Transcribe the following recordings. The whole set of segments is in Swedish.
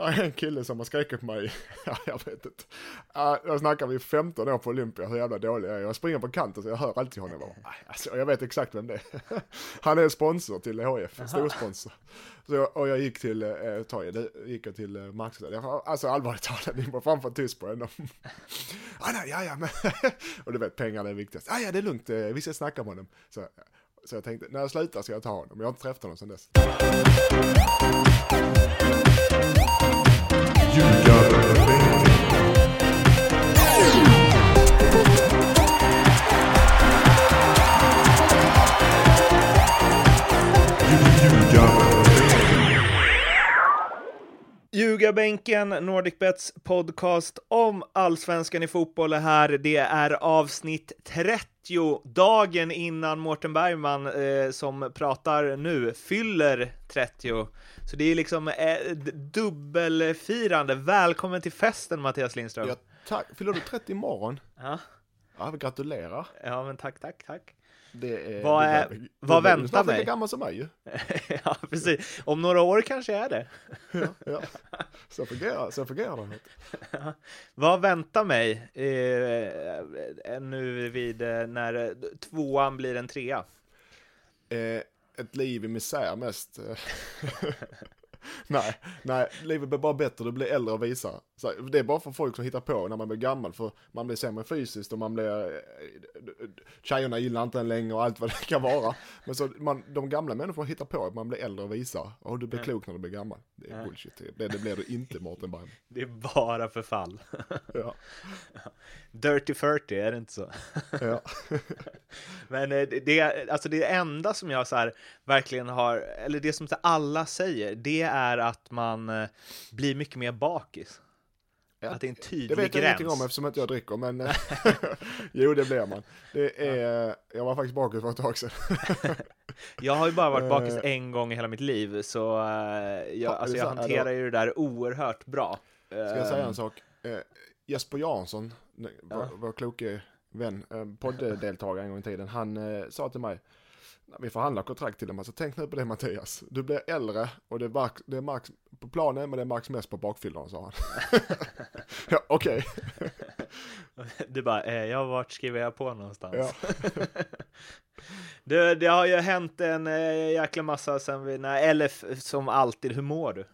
Ja, en kille som har skrikit på mig, ja, jag vet inte. Ja, jag snackar vi 15 år på Olympia, hur jävla dålig jag är. Jag springer på kanten så jag hör alltid honom. Bara, alltså, jag vet exakt vem det är. Han är sponsor till HF, storsponsor. Så och jag gick till, eh, torget, gick jag till eh, marknadsstället. Alltså allvarligt talat, ni var fan för tyst på henne. ah, nej, ja, ja, men. och du vet, pengarna är viktigast. Ah, ja, det är lugnt, eh, vi ska snacka med honom. Så, så jag tänkte, när jag slutar ska jag ta honom. Jag har inte träffat honom sedan dess. Ljugarbänken, NordicBets podcast om allsvenskan i fotboll är här. Det är avsnitt 30, dagen innan Mårten Bergman, eh, som pratar nu, fyller 30. Så det är liksom ett dubbelfirande. Välkommen till festen, Mattias Lindström. Ja, tack. Fyller du 30 imorgon? Ja. Ja, vi gratulerar. Ja, men tack, tack, tack. Det är, Vad är- det är- vad du är väntar lika mig? gammal som mig ju. ja, precis. Om några år kanske jag är det. Ja, ja. Så fungerar, så fungerar det. Vad väntar mig eh, nu vid eh, när eh, tvåan blir en trea? Eh, ett liv i misär mest. nej, nej, livet blir bara bättre, du blir äldre och visar. Så det är bara för folk som hittar på när man blir gammal, för man blir sämre fysiskt och man blir, eh, tjejerna gillar inte en längre och allt vad det kan vara. Men så man, de gamla människorna hittar på att man blir äldre och visar, och du blir Ja. klok när du blir gammal. Det är Ja. bullshit, det, det blir du inte Mårten Bergman. Det är bara förfall. Ja, Dirty 40, är det inte så? ja. Men eh, det- alltså det enda som jag så här verkligen har, eller det som alla säger, det är att man eh, blir mycket mer bakis. Ja, Att det är en Det tydlig vet jag gräns. ingenting om eftersom inte jag dricker, men eh, jo det blir man. Det är, jag var faktiskt bakis för ett tag sedan. Jag har ju bara varit bakis Eh. en gång i hela mitt liv, så jag, Ja, alltså, det är jag hanterar ju det där oerhört bra. Ska jag säga en sak? Jesper Jansson, vår, Ja. vår kloke vän, podddeltagare en gång i tiden, han sa till mig, vi förhandlar kontrakt till dem, alltså tänk nu på det Mattias, du blir äldre och det, mark, det märks på planen men det märks mest på bakfyllorna sa han. ja, okej. Du bara, eh, ja, vart skriver jag på någonstans? Ja. det, det har ju hänt en eh, jäkla massa sen vi, nej, eller som alltid, hur mår du?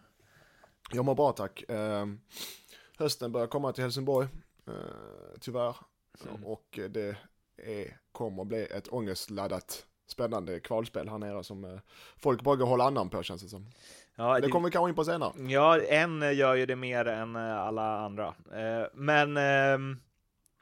Jag mår bra tack. Eh, hösten börjar komma till Helsingborg, eh, tyvärr. Mm. Och det är, kommer bli ett ångestladdat spännande kvalspel här nere som eh, folk brukar hålla annan på känns det som. Ja, Det kommer vi kanske in på senare. ja, en eh, gör ju det mer än eh, alla andra. Men, ehm,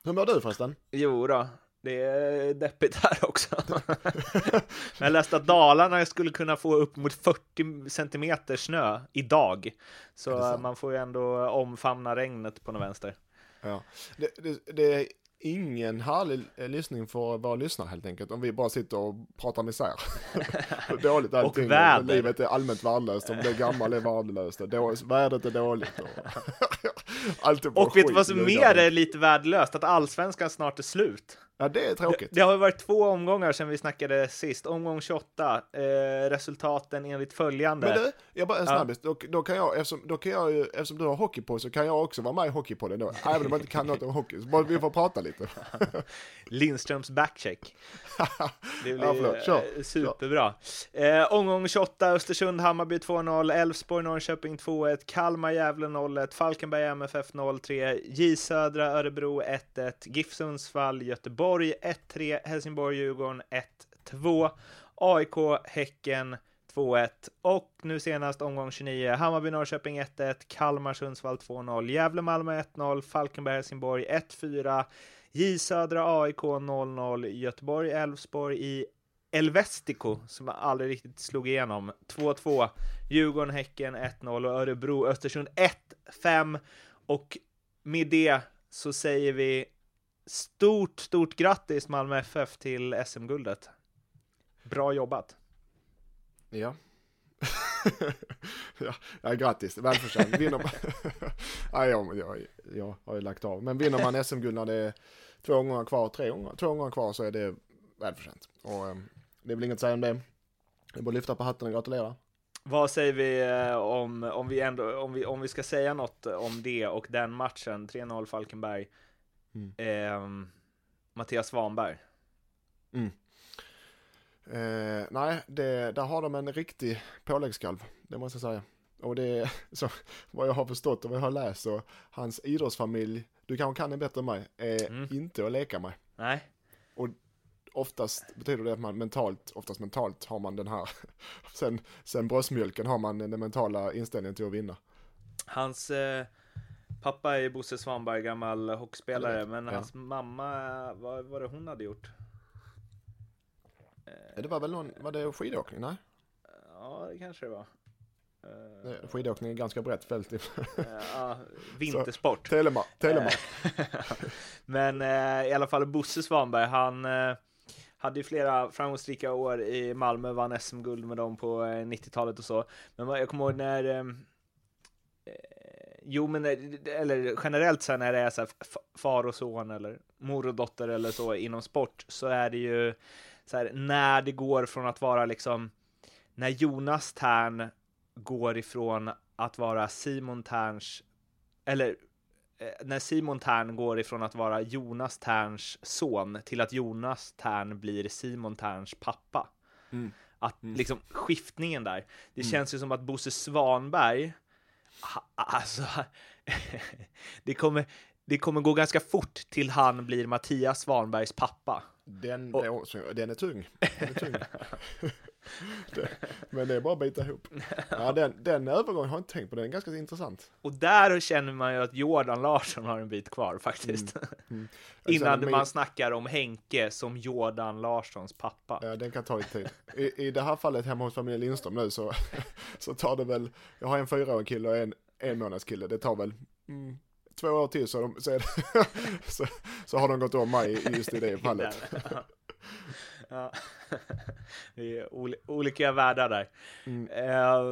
Hur mår du förresten? jo då, det är deppigt här också. Men jag läste att Dalarna skulle kunna få upp mot 40 centimeter snö idag. Så man får ju ändå omfamna regnet på något vänster. Ja. Det, det, det ingen härlig eh, lyssning för våra lyssnare helt enkelt om vi bara sitter och pratar misär. Hur Dåligt allting. väder. Livet är allmänt värdelöst, om det är gammal är värdelöst, och då, vädret är dåligt. Och, allt är bara Och vet du vad som mer är lite värdelöst? Att allsvenskan snart är slut. Ja, det är Det, tråkigt. det har ju varit två omgångar sedan vi snackade sist. Omgång 28. Eh, resultaten enligt följande. Men du, jag bara en Ja. snabbis, då, då kan jag, eftersom, då kan jag ju, eftersom du har hockey på så kan jag också vara med i hockeypodden då, även om jag inte kan något om hockey, så bara vi får prata lite. Lindströms backcheck. Det blir Ja, förlåt. Kör. eh, superbra. Eh, omgång 28, Östersund, Hammarby 2-0, Elfsborg, Norrköping 2-1, Kalmar, Gävle 0-1, Falkenberg, MFF 0-3, J Södra, Örebro 1-1, GIF Sundsvall, Göteborg 1-3, Helsingborg, Djurgården 1-2, AIK, Häcken 2-1 och nu senast omgång 29, Hammarby, Norrköping 1-1, Kalmar, Sundsvall 2-0, Gävle, Malmö 1-0, Falkenberg, Helsingborg 1-4, J Södra AIK 0-0, Göteborg Elfsborg i Elvestico som aldrig riktigt slog igenom 2-2, Djurgården Häcken 1-0 och Örebro Östersund 1-5 och med det så säger vi stort, stort grattis Malmö FF till SM-guldet. Bra jobbat! Ja. ja, ja, grattis, välförtjänt. Vinner man... ja, jag, jag, jag har ju lagt av. Men vinner man SM-guld när det är två gånger kvar, tre gånger, två gånger kvar så är det välförtjänt. Och um, det är väl inget att säga om det. Det är bara att lyfta på hatten och gratulera. Vad säger vi eh, om, om, vi ändå, om, vi, om vi ska säga något om det och den matchen, 3-0 Falkenberg. Mm. Eh, Mattias Svanberg. Mm. Eh, nej, det, där har de en riktig påläggskalv, det måste jag säga. Och det är, så, vad jag har förstått och vad jag har läst så, hans idrottsfamilj, du kanske kan det bättre än mig, är Mm. inte att leka med. Nej, Oftast betyder det att man mentalt, oftast mentalt har man den här, sen, sen bröstmjölken har man den mentala inställningen till att vinna. hans eh, pappa är Bosse Svanberg, gammal hockeyspelare, men ja. hans mamma, vad var det hon hade gjort? Det var väl någon, var det skidåkning? Nej? Ja, det kanske det var. Eh, Skidåkning är ganska brett fält. i- ja, vintersport. Telemark, Telemark. Men eh, i alla fall Bosse Svanberg, han eh, hade ju flera framgångsrika år i Malmö, vann SM-guld med dem på eh, 90-talet och så. Men jag kommer ihåg när eh, eh, Jo, men eller generellt sen när det är så här far och son eller mor och dotter eller så inom sport så är det ju så här när det går från att vara liksom när Jonas Tern går ifrån att vara Simon Terns eller eh, när Simon Tern går ifrån att vara Jonas Terns son till att Jonas Tern blir Simon Terns pappa. Mm. Att Mm. liksom skiftningen där. Det Mm. känns ju som att Bosse Svanberg, alltså, det kommer, det kommer gå ganska fort till han blir Mattias Svanbergs pappa. Den, Och- den är tung. Den är tung. det, men det är bara att bita ihop. Ja, den, den övergången har jag inte tänkt på, den är ganska intressant. Och där känner man ju att Jordan Larsson har en bit kvar faktiskt. Mm. Innan Sen, man snackar om Henke som Jordan Larssons pappa. Ja, den kan ta lite tid. I, I det här fallet hemma hos familjen Lindström nu så, så tar det väl, jag har en fyraårig kille och en en månads kille, det tar väl mm, två år till så, de, så, det, så, så har de gått om mig i- just i det fallet. Ja. Ja. Det är ol- olika världar där. Mm. Eh,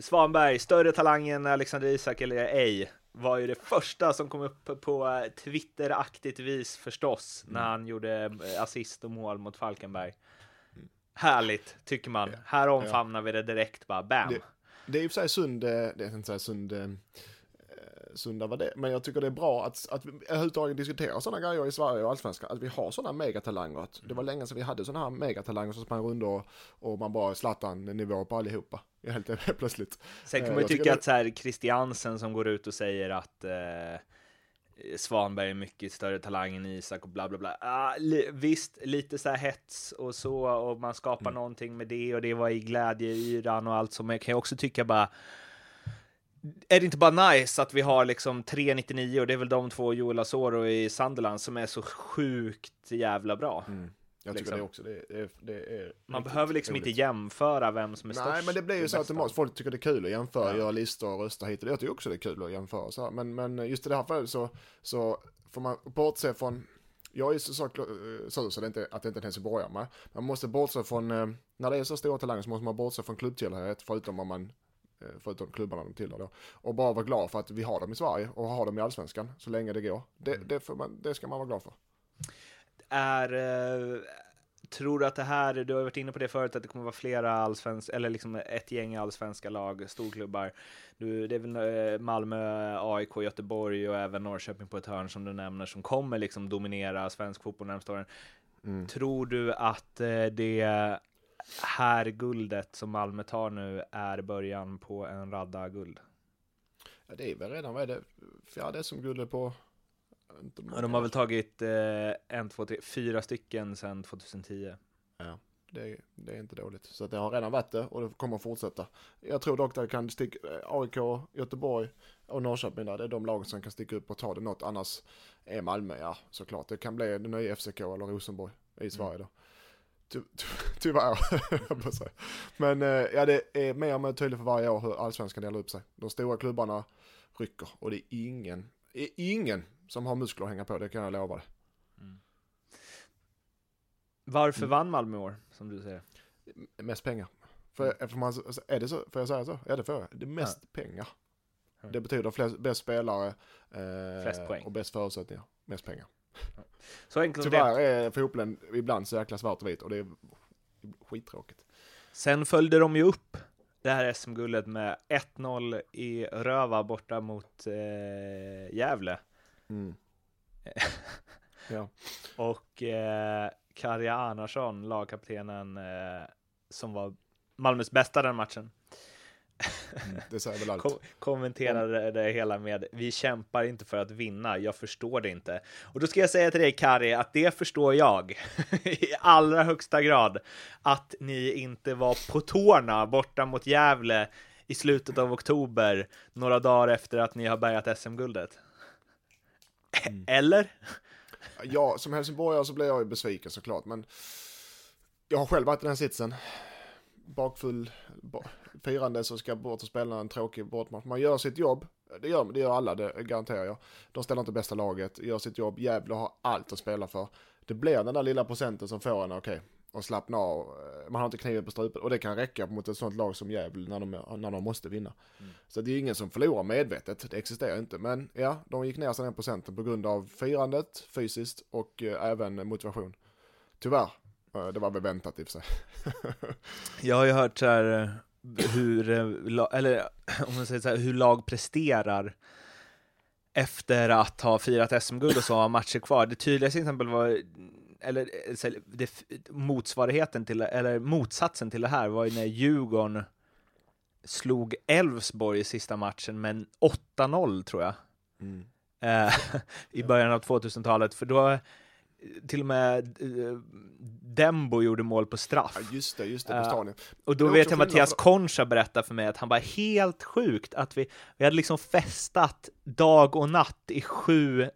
Svanberg, större talang än Alexander Isak eller ej, var ju det första som kom upp på Twitteraktigt vis förstås, när han gjorde eh, assist och mål mot Falkenberg. Härligt, tycker man. Här omfamnar vi det direkt, bara bam. Det- Det är och för sig synd, eh, det är så här synd, synd var det, men jag tycker det är bra att, att vi överhuvudtaget diskuterar sådana grejer i Sverige och Allsvenskan, att vi har sådana megatalanger. Att det var länge sedan vi hade sådana här megatalanger som sprang runt och, och man bara Zlatan-nivå på allihopa. Helt plötsligt. Sen kan Eh, man ju jag tycka det- att så här Christiansen som går ut och säger att eh, Svanberg är mycket större talang än Isak och bla bla bla. Ah, li, visst, lite så här hets och så och man skapar Mm. någonting med det och det var i glädjeyran och allt som jag kan ju också tycka bara är det inte bara nice att vi har liksom 399 och det är väl de två Joel Asoro i Sunderland som är så sjukt jävla bra. Jag tycker Liksom. det också, det är, det är Man behöver liksom roligt. inte jämföra vem som är störst. Nej, men det blir ju så automatiskt. Folk tycker det är kul att jämföra, Ja. göra listor och rösta hit och det. Jag tycker också det är kul att jämföra så här. Men, men just i det här fallet så, så får man bortse från, jag är ju så sur så det är inte, att det inte är en helsingborgare med. Man måste bortse från, eh, när det är så stora talanger så måste man bortse från klubbtillhörighet, förutom om man förutom klubbarna de tillhör då. Och bara vara glad för att vi har dem i Sverige och har dem i allsvenskan så länge det går. Det, Mm. det, man, det ska man vara glad för. är eh, Tror du att det här, du har varit inne på det förut, att det kommer vara flera allsvenska, eller liksom ett gäng allsvenska lag, storklubbar. Du, det är väl eh, Malmö, AIK, Göteborg och även Norrköping på ett hörn som du nämner, som kommer liksom dominera svensk fotboll närmsta åren. Mm. Tror du att eh, det här guldet som Malmö tar nu är början på en radda guld? Ja, det är väl redan, vad är det, fjärde SM-guldet på... inte Ja, de har väl tagit eh, en, två, tre, fyra stycken sedan 2010. Ja, det, det är inte dåligt. Så det har redan varit det och det kommer fortsätta. Jag tror dock att det kan sticka, eh, AIK, Göteborg och Norrköping där, det är de lagen som kan sticka upp och ta det något. Annars är Malmö, ja såklart, det kan bli det nya FCK eller Rosenborg i Sverige då. Ty, ty, tyvärr. Men eh, ja, det är mer och mer tydligt för varje år hur allsvenskan delar upp sig. De stora klubbarna rycker och det är ingen, är ingen som har muskler att hänga på, det kan jag lova dig. Varför Mm. vann Malmö år, som du säger? Mest pengar. För, för man, är det så, får jag säga så? Ja det får jag. Det är mest pengar. Ja. Det betyder flest, bäst spelare eh, Flest och bäst förutsättningar. Mest pengar. Så enkelt det. Tyvärr är fotbollen ibland så jäkla svart och vit och det är skittråkigt. Sen följde de ju upp det här SM-guldet med 1-0 i Röva borta mot eh, Gävle. Mm. ja. Och eh, Karja Arnarsson, lagkaptenen, eh, som var Malmös bästa den matchen. Mm, det säger väl allt. Kom kommenterade det hela med Vi kämpar inte för att vinna, jag förstår det inte. Och då ska jag säga till dig Kari att det förstår jag i allra högsta grad. Att ni inte var på tårna borta mot Gävle i slutet av oktober, några dagar efter att ni har bärgat SM-guldet. Mm. Eller? Ja, som helsingborgare så blir jag ju besviken såklart, men jag har själv varit i den sitsen. Bakfull, firande så ska bort och spela en tråkig bortmatch. Man gör sitt jobb, det gör, det gör alla, det garanterar jag. De ställer inte bästa laget, gör sitt jobb, Gävle har allt att spela för. Det blir den där lilla procenten som får en, okej, okay, och slappna av. Man har inte kniven på strupen och det kan räcka mot ett sånt lag som Gävle när de, när de måste vinna. Mm. Så det är ingen som förlorar medvetet, det existerar inte. Men ja, de gick ner sig den procenten på grund av firandet fysiskt och eh, även motivation. Tyvärr, eh, det var väl väntat i och för sig. Jag har ju hört så här eh, hur, eller om man säger så här, hur lag presterar efter att ha firat SM-guld och så har matcher kvar. Det tydligaste exempel var eller det, motsvarigheten till, eller motsatsen till det här var ju när Djurgården slog Elfsborg i sista matchen med 8-0 tror jag. Mm. Eh, I början av 2000-talet, för då till och med uh, Dembo gjorde mål på straff. Ja, just det, just det, på stadion. Uh, och då vet jag Mattias Concha berätta för mig att han var helt sjukt att vi, vi hade liksom festat dag och natt i sju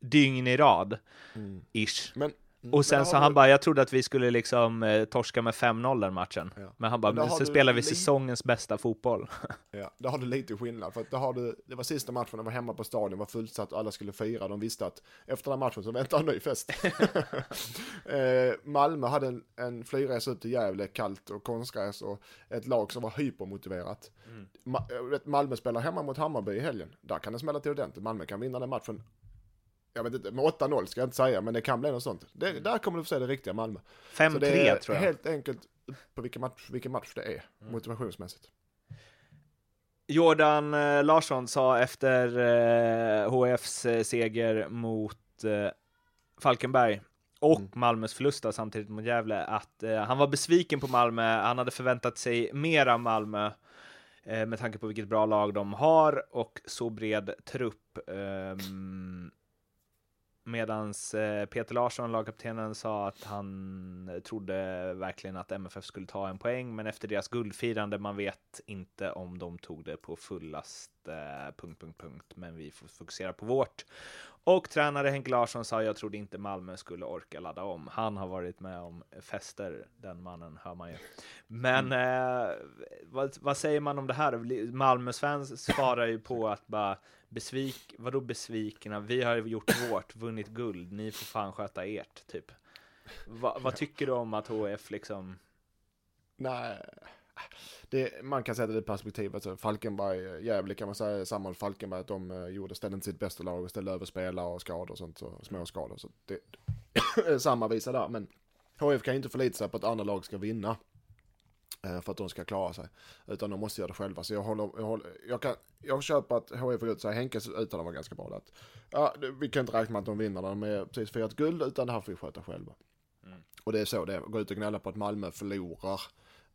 dygn i rad, mm. ish. Men. Och sen så han du... bara, jag trodde att vi skulle liksom eh, torska med 5-0 den matchen. Ja. Men han bara, men, så spelar vi säsongens bästa fotboll. ja, där har du lite skillnad. För att har du, det var sista matchen, de var hemma på stadion, var fullsatt och alla skulle fira. De visste att efter den matchen så väntar en ny fest. eh, Malmö hade en, en flyresa ut till Gävle, kallt och konstgräs och ett lag som var hypermotiverat. Mm. Ma Malmö spelar hemma mot Hammarby i helgen. Där kan det smälla till ordentligt. Malmö kan vinna den matchen jag vet inte, med 8-0 ska jag inte säga, men det kan bli något sånt. Det, mm. där kommer du få se det riktiga Malmö. 5-3 tror jag. helt enkelt på vilken match, vilken match det är, mm. motivationsmässigt. Jordan eh, Larsson sa efter eh, HFs eh, seger mot eh, Falkenberg och mm. Malmös förlust samtidigt mot Gävle att eh, han var besviken på Malmö. Han hade förväntat sig mer av Malmö med tanke på vilket bra lag de har och så bred trupp. Um, Medans eh, Peter Larsson, lagkaptenen, sa att han trodde verkligen att MFF skulle ta en poäng, men efter deras guldfirande, man vet inte om de tog det på fullast, eh, punkt, punkt, punkt, men vi får fokusera på vårt. Och tränare Henke Larsson sa, jag trodde inte Malmö skulle orka ladda om. Han har varit med om fester, den mannen hör man ju. Men mm. eh, vad, vad, säger man om det här? Malmö-Sven svarar ju på att bara, besvik, vadå besvikna? Vi har gjort vårt, vunnit guld, ni får fan sköta ert, typ. Va, vad tycker du om att HF liksom? Nej, det, man kan säga det i perspektivet. Alltså, Falkenberg, Gävle kan man säga, samma Falkenberg, att de uh, gjorde, ställde inte sitt bästa lag och ställde över spelare och skador och sånt, så, små skador. Så det, är samma visa där, men HF kan inte förlita sig på att andra lag ska vinna. Eh, för att de ska klara sig. Utan de måste göra det själva. Så jag håller, jag, håller, jag, kan, jag köper att HIF går ut sig. Henkes uttalande var ganska bra. Att, ja, vi kan inte räkna med att de vinner när de är precis firat guld. Utan det här får vi sköta själva. Mm. Och det är så det är. Gå ut och gnälla på att Malmö förlorar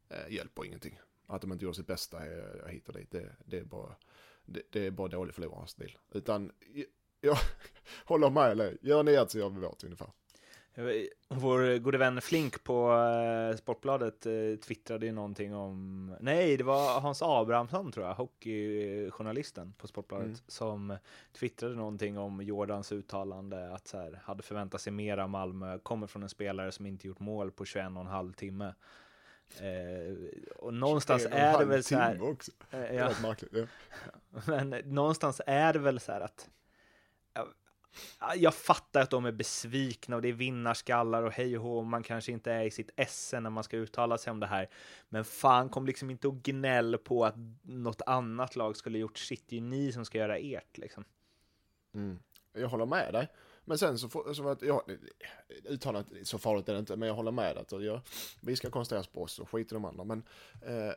eh, hjälper ingenting. Att de inte gör sitt bästa eh, hit och dit. Det, det, är bara, det, det är bara dålig förlorarstil. Utan jag, jag håller med. Eller, gör ni ert så gör vi vårt ungefär. Vår gode vän Flink på uh, Sportbladet uh, twittrade ju någonting om, nej det var Hans Abrahamsson tror jag, hockeyjournalisten på Sportbladet, mm. som twittrade någonting om Jordans uttalande att så här, hade förväntat sig mer av Malmö, kommer från en spelare som inte gjort mål på 21 och en halv timme. Eh, och någonstans är det väl så här. Också. Eh, ja. Märkligt, ja. Men någonstans är det väl så här att jag fattar att de är besvikna och det är vinnarskallar och hej och hå, man kanske inte är i sitt esse när man ska uttala sig om det här. Men fan, kom liksom inte och gnäll på att något annat lag skulle gjort sitt. Det är ju ni som ska göra ert liksom. Mm. Jag håller med dig. Men sen så, så att jag, uttalat så farligt är det inte, men jag håller med att jag, vi ska koncentreras på oss och skit i de andra. Men eh, eh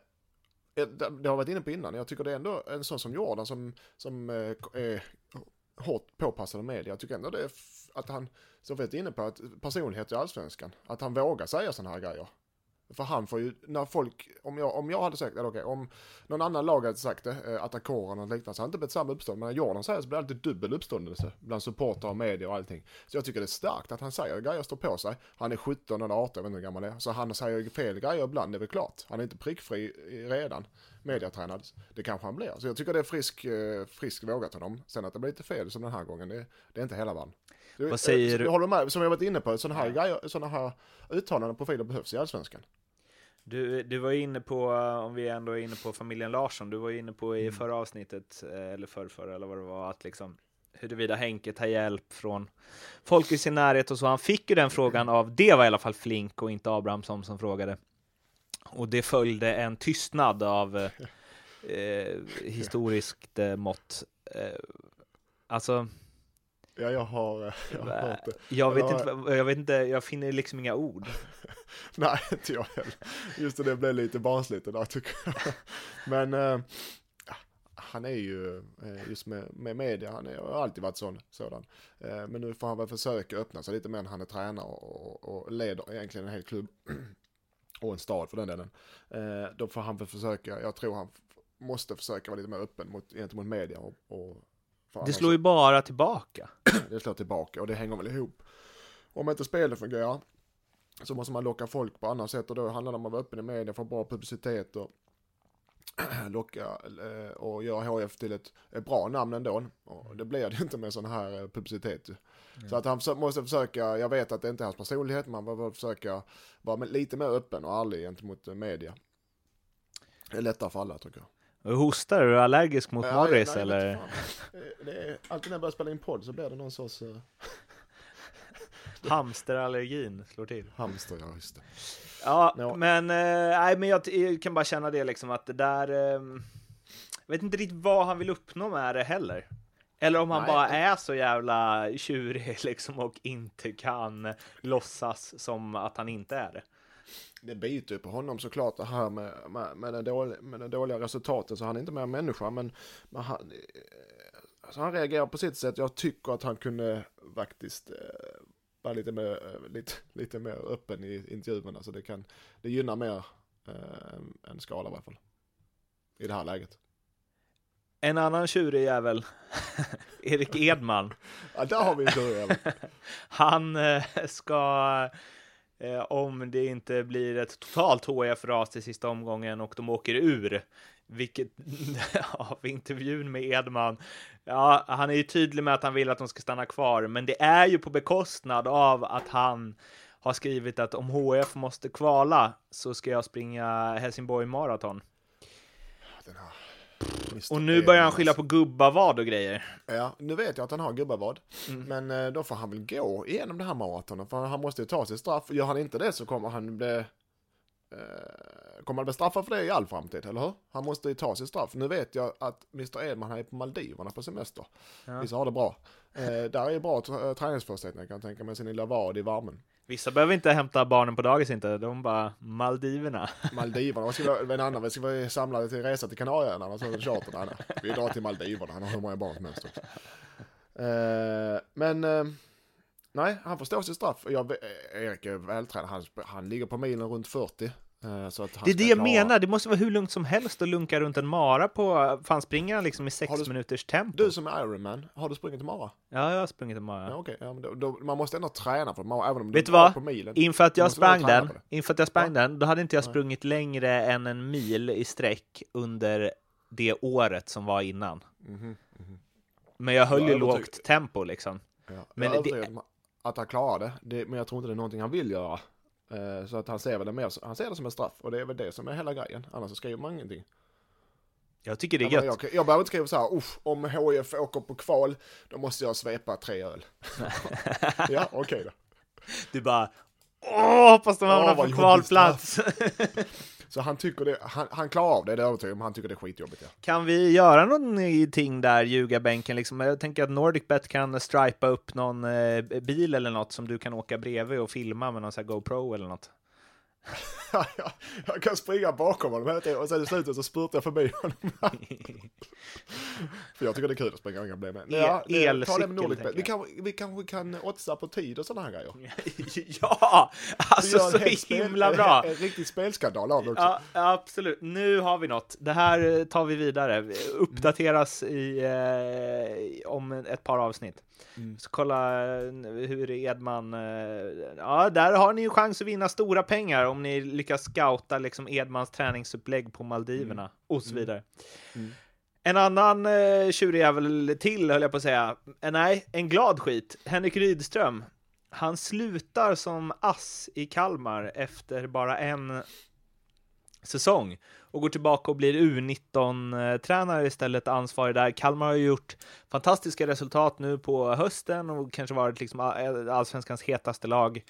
det det har jag varit inne på innan, jag tycker det är ändå en sån som Jordan som, som eh, är hårt påpassade media. Jag tycker ändå det är att han, som vi inne på, att personlighet i allsvenskan, att han vågar säga sådana här grejer. För han får ju, när folk, om jag, om jag hade sagt, eller okej, om någon annan lag hade sagt det, eh, attackera eller liknande, så hade det inte blivit samma uppstånd. Men när Jordan säger så blir det alltid dubbel uppståndelse bland supportrar och media och allting. Så jag tycker det är starkt att han säger grejer, och står på sig. Han är 17 eller 18, jag vet inte hur gammal han är. Så han säger fel grejer ibland, det är väl klart. Han är inte prickfri redan, mediatränad. Det kanske han blir. Så jag tycker det är frisk, eh, frisk vågat honom. Sen att det blir lite fel som den här gången, det, det är inte hela världen. Du, Vad säger eh, du? Jag håller med, som jag varit inne på, sådana här, såna här uttalanden och profiler behövs i allsvenskan. Du, du var inne på, om vi ändå är inne på familjen Larsson, du var inne på i förra avsnittet, eh, eller förrförra eller vad det var, att liksom huruvida Henke tar hjälp från folk i sin närhet och så. Han fick ju den frågan av, det var i alla fall Flink och inte Abrahamsson som frågade. Och det följde en tystnad av eh, eh, historiskt eh, mått. Eh, alltså, Ja, jag har, eh, jag har hört det. jag vet, Eller- inte, jag vet inte, jag finner liksom inga ord. Nej, inte jag heller. Just det, det blev lite barnsligt där tycker jag. Men eh, han är ju, eh, just med, med media, han är, har alltid varit sån, sådan. Eh, men nu får han väl försöka öppna sig lite mer när han är tränare och, och leder egentligen en hel klubb. och en stad för den delen. Eh, då får han väl försöka, jag tror han måste försöka vara lite mer öppen mot, gentemot media och, och för Det annars- slår ju bara tillbaka. det slår tillbaka och det hänger väl ihop. Om inte spelet fungerar så måste man locka folk på annat sätt och då handlar det om att vara öppen i media, få bra publicitet och locka eh, och göra HF till ett, ett bra namn ändå. Och det blir det inte med sån här eh, publicitet ju. Så att han måste försöka, jag vet att det inte är hans personlighet, man behöver försöka vara lite mer öppen och ärlig gentemot media. Det är lättare för alla tycker jag. Hostar du? Är du allergisk mot Ja, Morris nej, eller? Det är, alltid när jag börjar spela in podd så blir det någon sorts eh, Hamsterallergin slår till. hamster, ja just det. Ja, Ja. men, eh, nej, men jag, jag kan bara känna det liksom att det där... Eh, jag vet inte riktigt vad han vill uppnå med det heller. Eller om han Nej. bara är så jävla tjurig liksom och inte kan låtsas som att han inte är det. Det biter ju på honom såklart det här med, med, med, den, dåliga, med den dåliga resultaten så han är inte mer människa men, men han, eh, alltså han reagerar på sitt sätt. Jag tycker att han kunde faktiskt eh, vara lite mer, eh, lite, lite mer öppen i intervjuerna så det kan, det gynnar mer eh, än skala i alla fall. I det här läget. En annan tjurig jävel, Erik Edman, Ja, där har vi en tur han eh, ska, eh, om det inte blir ett totalt HF-ras i sista omgången och de åker ur, vilket av intervjun med Edman, ja, han är ju tydlig med att han vill att de ska stanna kvar, men det är ju på bekostnad av att han har skrivit att om HF måste kvala så ska jag springa Helsingborg Marathon. Den här och nu börjar han skylla på gubbavad och grejer. Ja, nu vet jag att han har gubbavad. Mm. Men eh, då får han väl gå igenom det här maratonet. För han måste ju ta sitt straff. Gör han inte det så kommer han bli... Eh, kommer han bli straffad för det i all framtid, eller hur? Han måste ju ta sitt straff. Nu vet jag att Mr Edman är på Maldiverna på semester. Ja. Vissa har det bra. Eh, där är bra tr- träningsförutsättningar kan jag tänka mig, sin lilla vad i värmen. Vissa behöver inte hämta barnen på dagis inte, de bara Maldiverna. Maldiverna, vad ska vi, en annan, vi ska vi samlade till resa till Kanarieöarna, och så charter där. Nej, Vi drar till Maldiverna, han har hur många barn som helst också. Eh, men, eh, nej, han får stå sitt straff. Jag, eh, Erik är vältränad, han, han ligger på milen runt 40. Eh, Det är det jag klara- menar, det måste vara hur lugnt som helst att lunka runt en mara på, fan springer han liksom i sex du- minuters tempo? Du som är Ironman, har du sprungit i mara? Ja, jag har sprungit en mara. Ja, okej. Ja, då, då, man måste ändå träna för mara, även om Vet du vad? på milen. Inför att jag sprang den, det? inför att jag sprang Ja. den, då hade inte jag sprungit längre än en mil i sträck under det året som var innan. Mhm, mhm. Men jag höll ju lågt tempo liksom. Ja, Men det- jag är om att han klarar det. det, men jag tror inte det är någonting han vill göra. Eh, så att han ser väl det mer, han ser det som en straff och det är väl det som är hela grejen. Annars så skriver man ingenting. Jag tycker det är Jag, gött. jag, jag behöver inte skriva så här, Uff, om HIF åker på kval, då måste jag svepa tre öl. ja, okej då. Du bara Åh, hoppas de hamnar på kvalplats. Så han tycker det, han, han klarar av det, det är jag övertygad om. Han tycker det är skitjobbigt. Ja. Kan vi göra någonting där, ljugarbänken? Liksom? Jag tänker att NordicBet kan stripa upp någon eh, bil eller något som du kan åka bredvid och filma med någon sån här GoPro eller något. jag, kan springa bakom honom hela tiden och sen i slutet så spurtar jag förbi honom. För jag tycker det är kul att springa, inga problem med. Ja, elcykel, tänker. Vi, jag. kan, vi kanske kan oddsa på tid och sådana här grejer. ja, alltså en så spel- himla bra. En riktig spelskandal av det också. Ja, absolut. Nu har vi något. Det här eh, tar vi vidare. Uppdateras i, eh, om ett par avsnitt. Mm. Så kolla eh, hur Edman... Eh, ja, där har ni ju chans att vinna stora pengar om ni lyckas scouta liksom Edmans träningsupplägg på Maldiverna och så vidare. Mm. En annan eh, tjurjävel till, höll jag på att säga. Eh, nej, en glad skit. Henrik Rydström. Han slutar som ass i Kalmar efter bara en säsong och går tillbaka och blir U19-tränare istället, ansvarig där. Kalmar har gjort fantastiska resultat nu på hösten och kanske varit liksom eh, allsvenskans hetaste lag.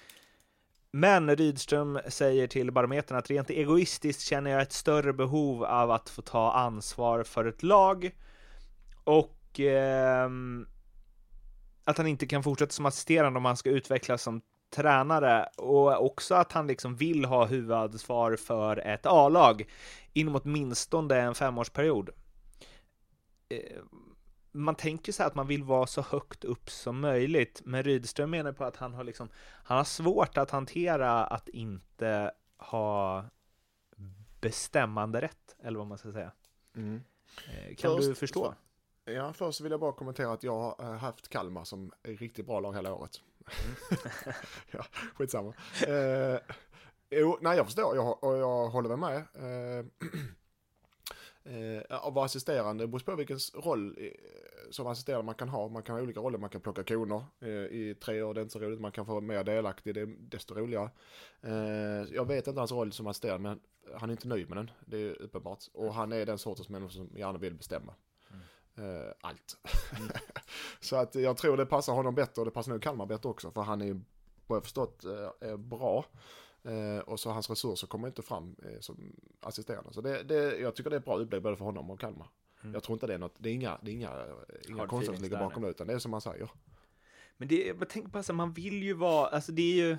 Men Rydström säger till Barometern att rent egoistiskt känner jag ett större behov av att få ta ansvar för ett lag och eh, att han inte kan fortsätta som assisterande om han ska utvecklas som tränare och också att han liksom vill ha huvudansvar för ett A-lag inom åtminstone en femårsperiod. Eh, Man tänker sig att man vill vara så högt upp som möjligt, men Rydström menar på att han har liksom, han har svårt att hantera att inte ha bestämmande rätt, eller vad man ska säga. Mm. Eh, Kan Först- du förstå? Ja, först vill jag bara kommentera att jag har eh, haft Kalmar som riktigt bra lag hela året. ja, skitsamma. Eh, jo, nej jag förstår jag, och jag håller väl med. Eh, eh, att vara assisterande det beror på vilken roll eh, som assisterande man kan ha. Man kan ha olika roller, man kan plocka koner eh, i tre år, det är inte så roligt. Man kan få vara mer delaktig, det är desto roligare. Eh, jag vet inte hans roll som assisterande, men han är inte nöjd med den, det är uppenbart. Och han är den sortens människa som gärna vill bestämma. Eh, allt. så att jag tror det passar honom bättre och det passar nog Kalmar bättre också för han är vad jag förstått eh, är bra. Eh, och så hans resurser kommer inte fram eh, som assisterande. Så det, det, jag tycker det är bra upplägg både för honom och Kalmar. Mm. Jag tror inte det är något, det är inga, det är inga, inga konstigheter som ligger bakom det utan det är som man säger. Men det, jag tänker bara så man vill ju vara, alltså det är ju,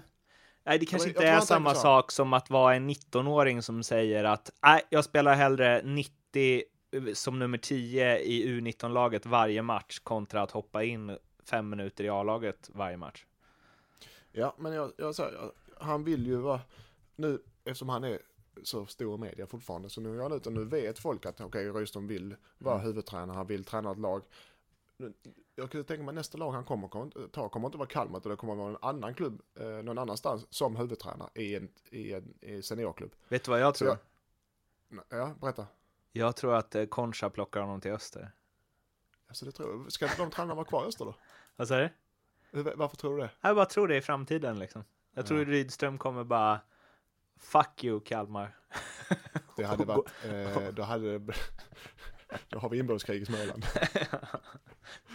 nej det kanske inte är samma sak som att vara en 19-åring som säger att nej, jag spelar hellre 90 som nummer 10 i U19-laget varje match kontra att hoppa in fem minuter i A-laget varje match. Ja, men jag, jag säger, han vill ju vara, nu eftersom han är så stor media fortfarande, så nu är han ute och nu vet folk att okej, okay, Rydström vill vara Mm. huvudtränare, han vill träna ett lag. Jag kan tänka mig nästa lag han kommer, ta kommer inte vara Kalmar, utan det kommer vara en annan klubb eh, någon annanstans som huvudtränare i en, i en i seniorklubb. Vet du vad jag tror? jag- Ja, berätta. Jag tror att eh, Concha plockar honom till Öster. Alltså det tror jag. Ska inte de tränarna vara kvar i Öster då? Vad säger du? Varför tror du det? Jag bara tror det i framtiden liksom. Jag tror Ja. Rydström kommer bara Fuck you Kalmar. Det hade varit, eh, då hade det, då har vi inbördeskrig i Småland. Så jag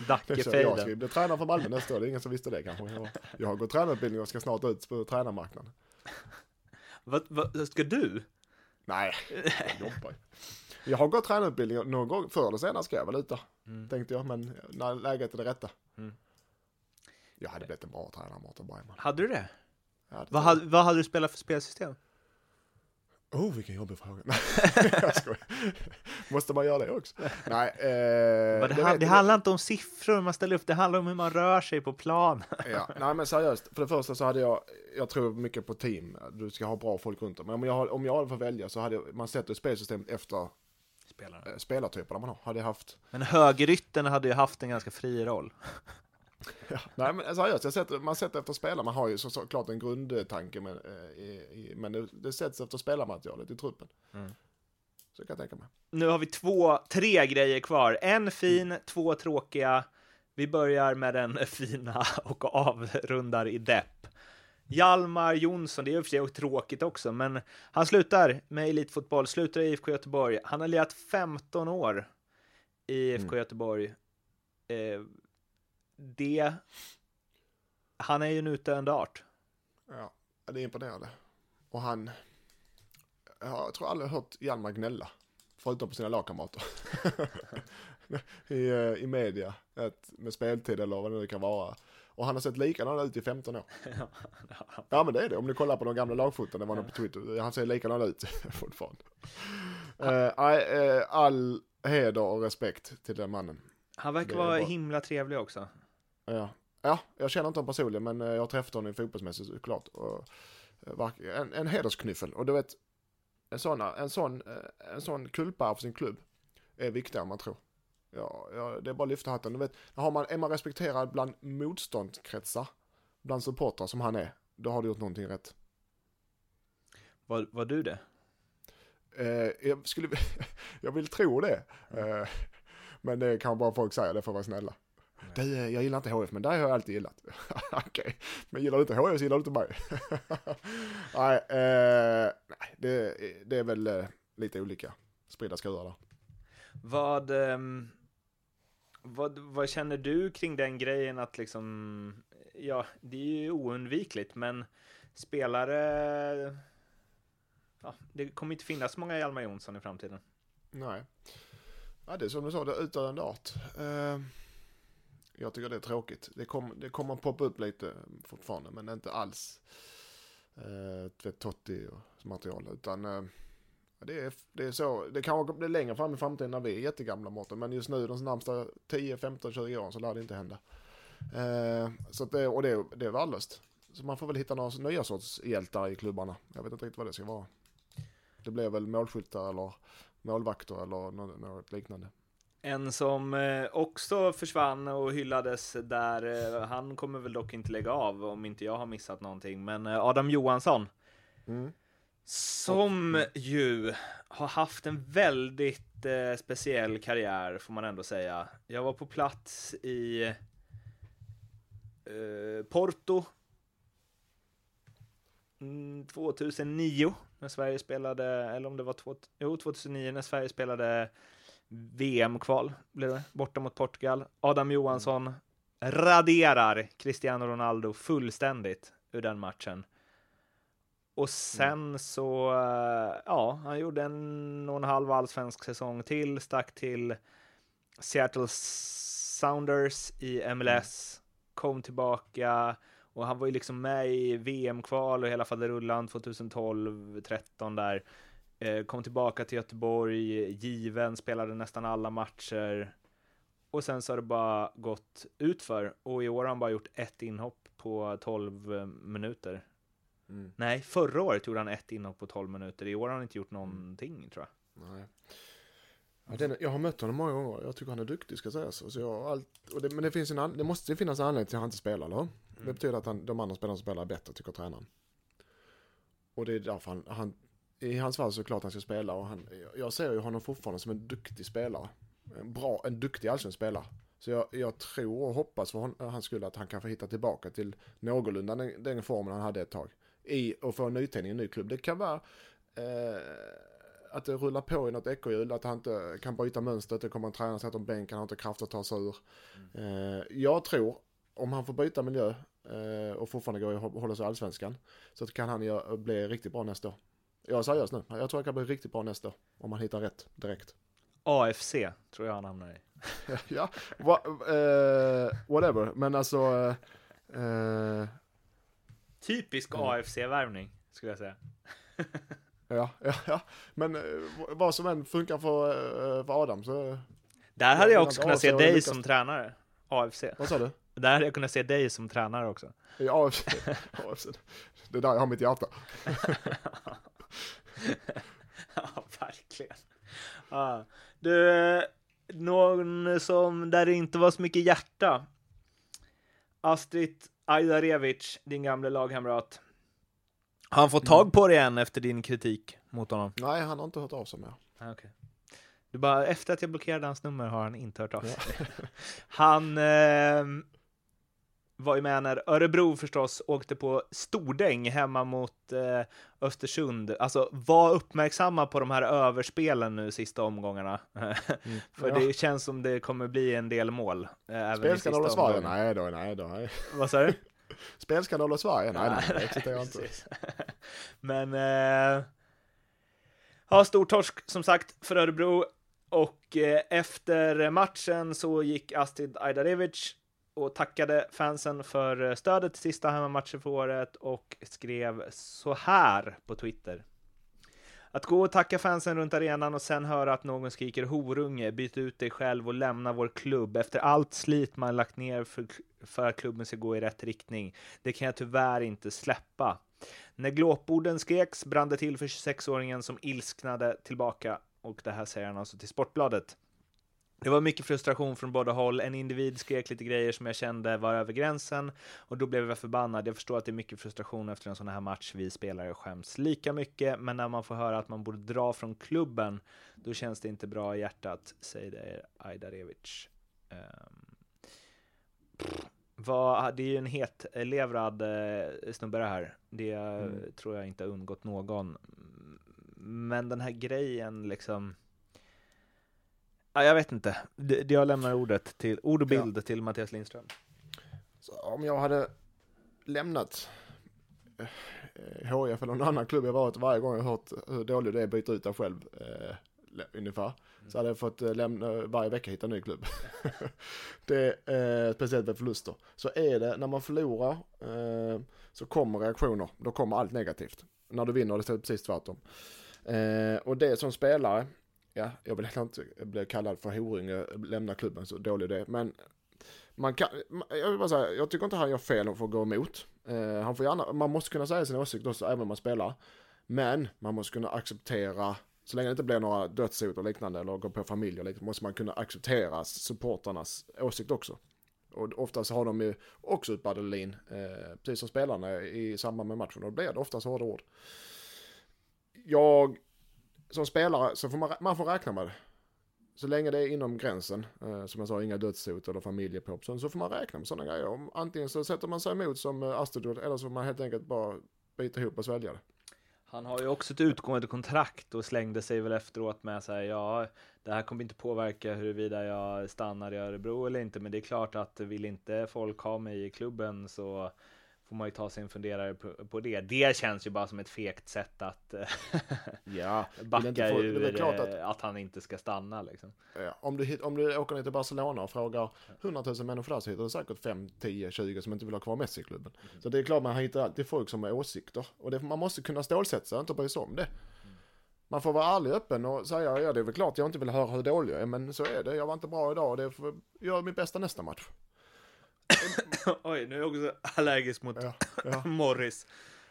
ska Dackefejden. bli tränare för Malmö nästa år, det är ingen som visste det kanske. Jag, jag har gått tränarutbildning och ska snart ut på tränarmarknaden. Vad, vad ska du? Nej, jag jobbar ju. Jag har gått tränarutbildning någon gång, förr eller senare ska jag väl ut där, Mm. tänkte jag, men när läget är det rätta. Mm. Jag hade blivit en bra tränare, Mårten Bergman. Hade du det? Ja, det Vad hade, vad hade du spelat för spelsystem? Oh, vilken jobbig fråga. Nej, jag skojar. Måste man göra det också? Nej, eh, det, vet det handlar inte om siffror man ställer upp, det handlar om hur man rör sig på plan. Ja, nej men seriöst. För det första så hade jag, jag tror mycket på team. Du ska ha bra folk runt dig. Men om jag, om jag hade fått välja så hade jag, man sätter spelsystemet efter Spelarna. eh, spelartyperna man har. Hade jag haft, Men högerytten hade ju haft en ganska fri roll. ja, nej men seriöst, jag sätter, man sätter efter spelare. Man har ju så, såklart en grundtanke men, eh, i, i, men det, det sätts efter spelarmaterialet i truppen. Mm. Så kan jag tänka mig. Nu har vi två, tre grejer kvar. En fin, två tråkiga. Vi börjar med den fina och avrundar i depp. Hjalmar Jonsson, det är i och för sig tråkigt också, men han slutar med elitfotboll, slutar i IFK Göteborg. Han har lirat 15 år i IFK Mm. Göteborg. Eh, det... Han är ju en utdöende art. Ja, det är imponerande. Och han, jag tror aldrig hört Hjalmar gnälla. Förutom på sina lagkamrater. I, eh, I media, att, med speltid eller vad det nu kan vara. Och han har sett likadan ut i 15 år. ja men det är det, om du kollar på de gamla lagfoten, det var nog på Twitter, han ser likadan ut fortfarande. Uh, uh, all heder och respekt till den mannen. Han verkar vara bara... himla trevlig också. Ja. ja, jag känner inte honom personligen men jag har träffat honom fotbollsmässigt såklart. Och, en, en hedersknyffel. Och du vet, en sån, en sån, en sån kulpa för sin klubb är viktigare än man tror. Ja, ja, det är bara att lyfta hatten. Du vet, har man, är man respekterad bland motståndskretsar, bland supportrar som han är, då har du gjort någonting rätt. Var, var du det? Eh, jag, skulle, jag vill tro det. Eh, men det kan bara folk säga, det får vara snälla. Det, jag gillar inte HF, men det har jag alltid gillat. Okej, okay. men gillar du inte HF så gillar du inte mig. nej, eh, nej det, det, är väl eh, lite olika spridda skurar där. Vad, um, vad, vad känner du kring den grejen att liksom, ja, det är ju oundvikligt, men spelare, ja, det kommer inte finnas många Hjalmar Jonsson i framtiden. Nej. Ja, det är som du sa, det är utdöende art. Uh, jag tycker det är tråkigt. Det, kom, det kommer poppa upp lite fortfarande, men inte alls uh, Totti och material, utan uh, det är, det är så, det kanske blir längre fram i framtiden när vi är jättegamla Mårten, men just nu de närmsta 10, 15, 20 åren så lär det inte hända. Eh, så det, och det, det är värdelöst. Så man får väl hitta några nya sorts hjältar i klubbarna. Jag vet inte riktigt vad det ska vara. Det blir väl målskyttar eller målvakter eller något, något liknande. En som eh, också försvann och hyllades där, eh, han kommer väl dock inte lägga av om inte jag har missat någonting, men eh, Adam Johansson. Mm. Som ju har haft en väldigt eh, speciell karriär, får man ändå säga. Jag var på plats i eh, Porto 2009 mm, när Sverige spelade, eller om det var två, jo, 2009 när Sverige spelade VM-kval, blev det, borta mot Portugal. Adam Johansson raderar Cristiano Ronaldo fullständigt ur den matchen. Och sen mm. så, eh, ja, han gjorde en och en halv allsvensk säsong till, stack till Seattle Sounders i MLS, mm. kom tillbaka och han var ju liksom med i VM-kval och hela faderullan 2012-13 där. Eh, kom tillbaka till Göteborg, given, spelade nästan alla matcher. Och sen så har det bara gått utför och i år har han bara gjort ett inhopp på 12 minuter. Mm. Nej, förra året gjorde han ett inhopp på 12 minuter. I år har han inte gjort någonting, mm. tror jag. Nej. Ja, den, jag har mött honom många gånger. Jag tycker han är duktig, ska sägas. Så jag allt, och det, men det, finns en, det måste finnas en anledning till att han inte spelar, eller mm. Det betyder att han, de andra spelarna spelar bättre, tycker tränaren. Och det är därför han, han i hans fall så klart han ska spela. Och han, jag ser ju honom fortfarande som en duktig spelare. En bra, en duktig allsvensk spelare. Så jag, jag, tror och hoppas för hon, hans skull att han kan få hitta tillbaka till någorlunda den, den formen han hade ett tag i att få en nytändning i en ny klubb. Det kan vara eh, att det rullar på i något ekorrhjul, att han inte kan bryta mönstret, det kommer en tränare sätta om bänken, han har inte kraft att ta sig ur. Mm. Eh, jag tror, om han får byta miljö eh, och fortfarande gå och hålla sig i allsvenskan, så kan han ju bli riktigt bra nästa år. Jag är seriös nu, jag tror han kan bli riktigt bra nästa år, om han hittar rätt direkt. AFC tror jag han hamnar i. ja, wa, uh, whatever, men alltså... Uh, Typisk mm. AFC-värvning, skulle jag säga. ja, ja, ja, men eh, vad som än funkar för, eh, för Adam så... Där hade jag också kunnat se dig som tränare, AFC. Vad sa du? Där hade jag kunnat se dig som tränare också. I AFC, AFC. det är där jag har mitt hjärta. ja, verkligen. Ja. Du, någon som, där det inte var så mycket hjärta. Astrid Ajdarevic, din gamle lagkamrat. Har han fått tag på dig än efter din kritik mot honom? Nej, han har inte hört av sig mer. Ah, okay. Du bara, efter att jag blockerade hans nummer har han inte hört av sig. Ja. han eh, var ju med när Örebro förstås åkte på Stordäng hemma mot eh, Östersund. Alltså var uppmärksamma på de här överspelen nu sista omgångarna. Mm. För ja. det känns som det kommer bli en del mål. Eh, Spelskandal i Sverige? Nej då, nej då. Nej. Vad sa du? Spelskandal i Sverige? Nej, nej, det existerar inte. Men, eh, ja, stor torsk som sagt för Örebro. Och eh, efter matchen så gick Astrid Ajdarevic och tackade fansen för eh, stödet till sista hemmamatchen för året och skrev så här på Twitter. Att gå och tacka fansen runt arenan och sen höra att någon skriker horunge, byt ut dig själv och lämna vår klubb efter allt slit man lagt ner för, för att klubben ska gå i rätt riktning. Det kan jag tyvärr inte släppa. När glåporden skreks brann det till för 26-åringen som ilsknade tillbaka och det här säger han alltså till Sportbladet. Det var mycket frustration från båda håll. En individ skrek lite grejer som jag kände var över gränsen och då blev jag förbannad. Jag förstår att det är mycket frustration efter en sån här match. Vi spelare skäms lika mycket, men när man får höra att man borde dra från klubben, då känns det inte bra i hjärtat, säger Ajdarevic. Um, vad, det är ju en hetlevrad eh, snubbe det här. Det mm. tror jag inte har undgått någon. Men den här grejen liksom Ja, jag vet inte. Jag lämnar ordet till, ord och bild till Mattias Lindström. Så om jag hade lämnat HIF eh, eller någon annan klubb jag varit varje gång jag hört hur dålig det är att byta ut dig själv eh, ungefär. Mm. Så hade jag fått eh, lämna varje vecka hitta en ny klubb. det är eh, speciellt med förluster. Så är det när man förlorar eh, så kommer reaktioner. Då kommer allt negativt. När du vinner det är precis tvärtom. Eh, och det som spelare ja, jag vill inte bli kallad för horunge, lämna klubben, så dålig det Men man kan, jag vill bara säga, jag tycker inte han gör fel om att gå emot. Eh, han får gärna, man måste kunna säga sin åsikt också, även om man spelar. Men man måste kunna acceptera, så länge det inte blir några dödshot och liknande, eller gå på familj och liknande, måste man kunna acceptera supportarnas åsikt också. Och oftast har de ju också ett adrenalin, eh, precis som spelarna i samband med matchen. Och då blir det oftast hårda ord. Jag som spelare så får man, man får räkna med det. Så länge det är inom gränsen, eh, som jag sa, inga dödshot eller familjepop, så får man räkna med sådana grejer. Om, antingen så sätter man sig emot som eh, Astrid eller så får man helt enkelt bara bita ihop och svälja det. Han har ju också ett utgående kontrakt och slängde sig väl efteråt med sig, ja, det här kommer inte påverka huruvida jag stannar i Örebro eller inte, men det är klart att vill inte folk ha mig i klubben så får man ju ta sig en funderare på, på, det. Det känns ju bara som ett fegt sätt att ja, backa få, ur att, att, han inte ska stanna. Liksom. Ja, om, du, om du åker ner till Barcelona och frågar 100 000 människor där så hittar du säkert 5, 10, 20 som inte vill ha kvar Messi i klubben. Mm. Så det är klart man hittar alltid folk som har åsikter. Och det, man måste kunna stålsätta sig och inte bry sig om det. Mm. Man får vara ärlig öppen och säga, ja det är väl klart jag inte vill höra hur dålig jag är, men så är det. Jag var inte bra idag och det får göra mitt bästa nästa match. Oj, nu är jag också allergisk mot ja, ja. Morris.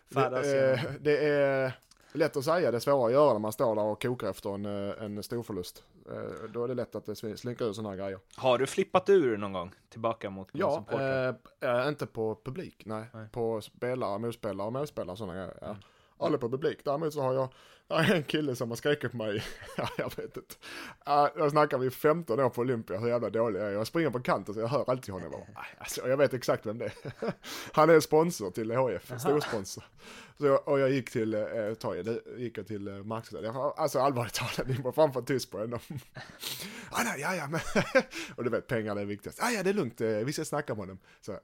Det, eh, det, är lätt att säga, det är svårare att göra när man står där och kokar efter en, eh, en storförlust. Eh, då är det lätt att det slinker ur sådana här grejer. Har du flippat ur någon gång? Tillbaka mot Ja, eh, inte på publik, nej. nej. På spelare, motspelare och medspelare och sådana grejer. Ja. Mm. Aldrig på publik. Däremot så har jag en kille som har skrikit på mig, ja, jag vet inte. Jag snackar vi 15 år på Olympia, hur jävla dålig jag är. Jag springer på kanten så jag hör alltid honom. Alltså, jag vet exakt vem det är. Han är sponsor till HF, storsponsor. Så jag, och jag gick till, eh, ta, gick jag till eh, marknaden. Alltså allvarligt talat, ni var fan för tyst på honom. ah, nej, ja, ja, men. och du vet, pengarna är viktigast. Ah, ja, det är lugnt, eh, vi ska snacka med honom. Så,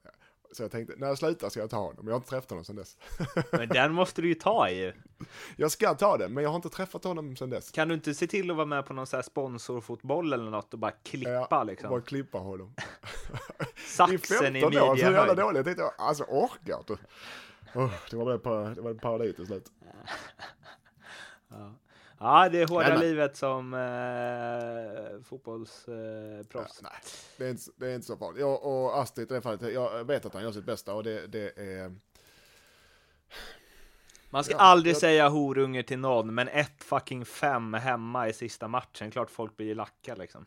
så jag tänkte, när jag slutar ska jag ta honom. Jag har inte träffat honom sedan dess. Men den måste du ju ta ju. Jag ska ta den, men jag har inte träffat honom sedan dess. Kan du inte se till att vara med på någon sån här sponsorfotboll eller något och bara klippa ja, liksom? bara klippa honom. Saxen i, i midjehöjd. Så jävla dåligt. Jag tänkte, alltså orkar du? Oh, det var det, det var en parodi till slut. ja. Ja, det är hårda men, livet som eh, fotbollsproffs. Eh, nej, det är, inte, det är inte så farligt. Jag och Astrid i det fallet, jag vet att han gör sitt bästa och det, det är... Man ska ja, aldrig jag... säga horunge till någon, men ett fucking fem hemma i sista matchen, klart folk blir lacka liksom.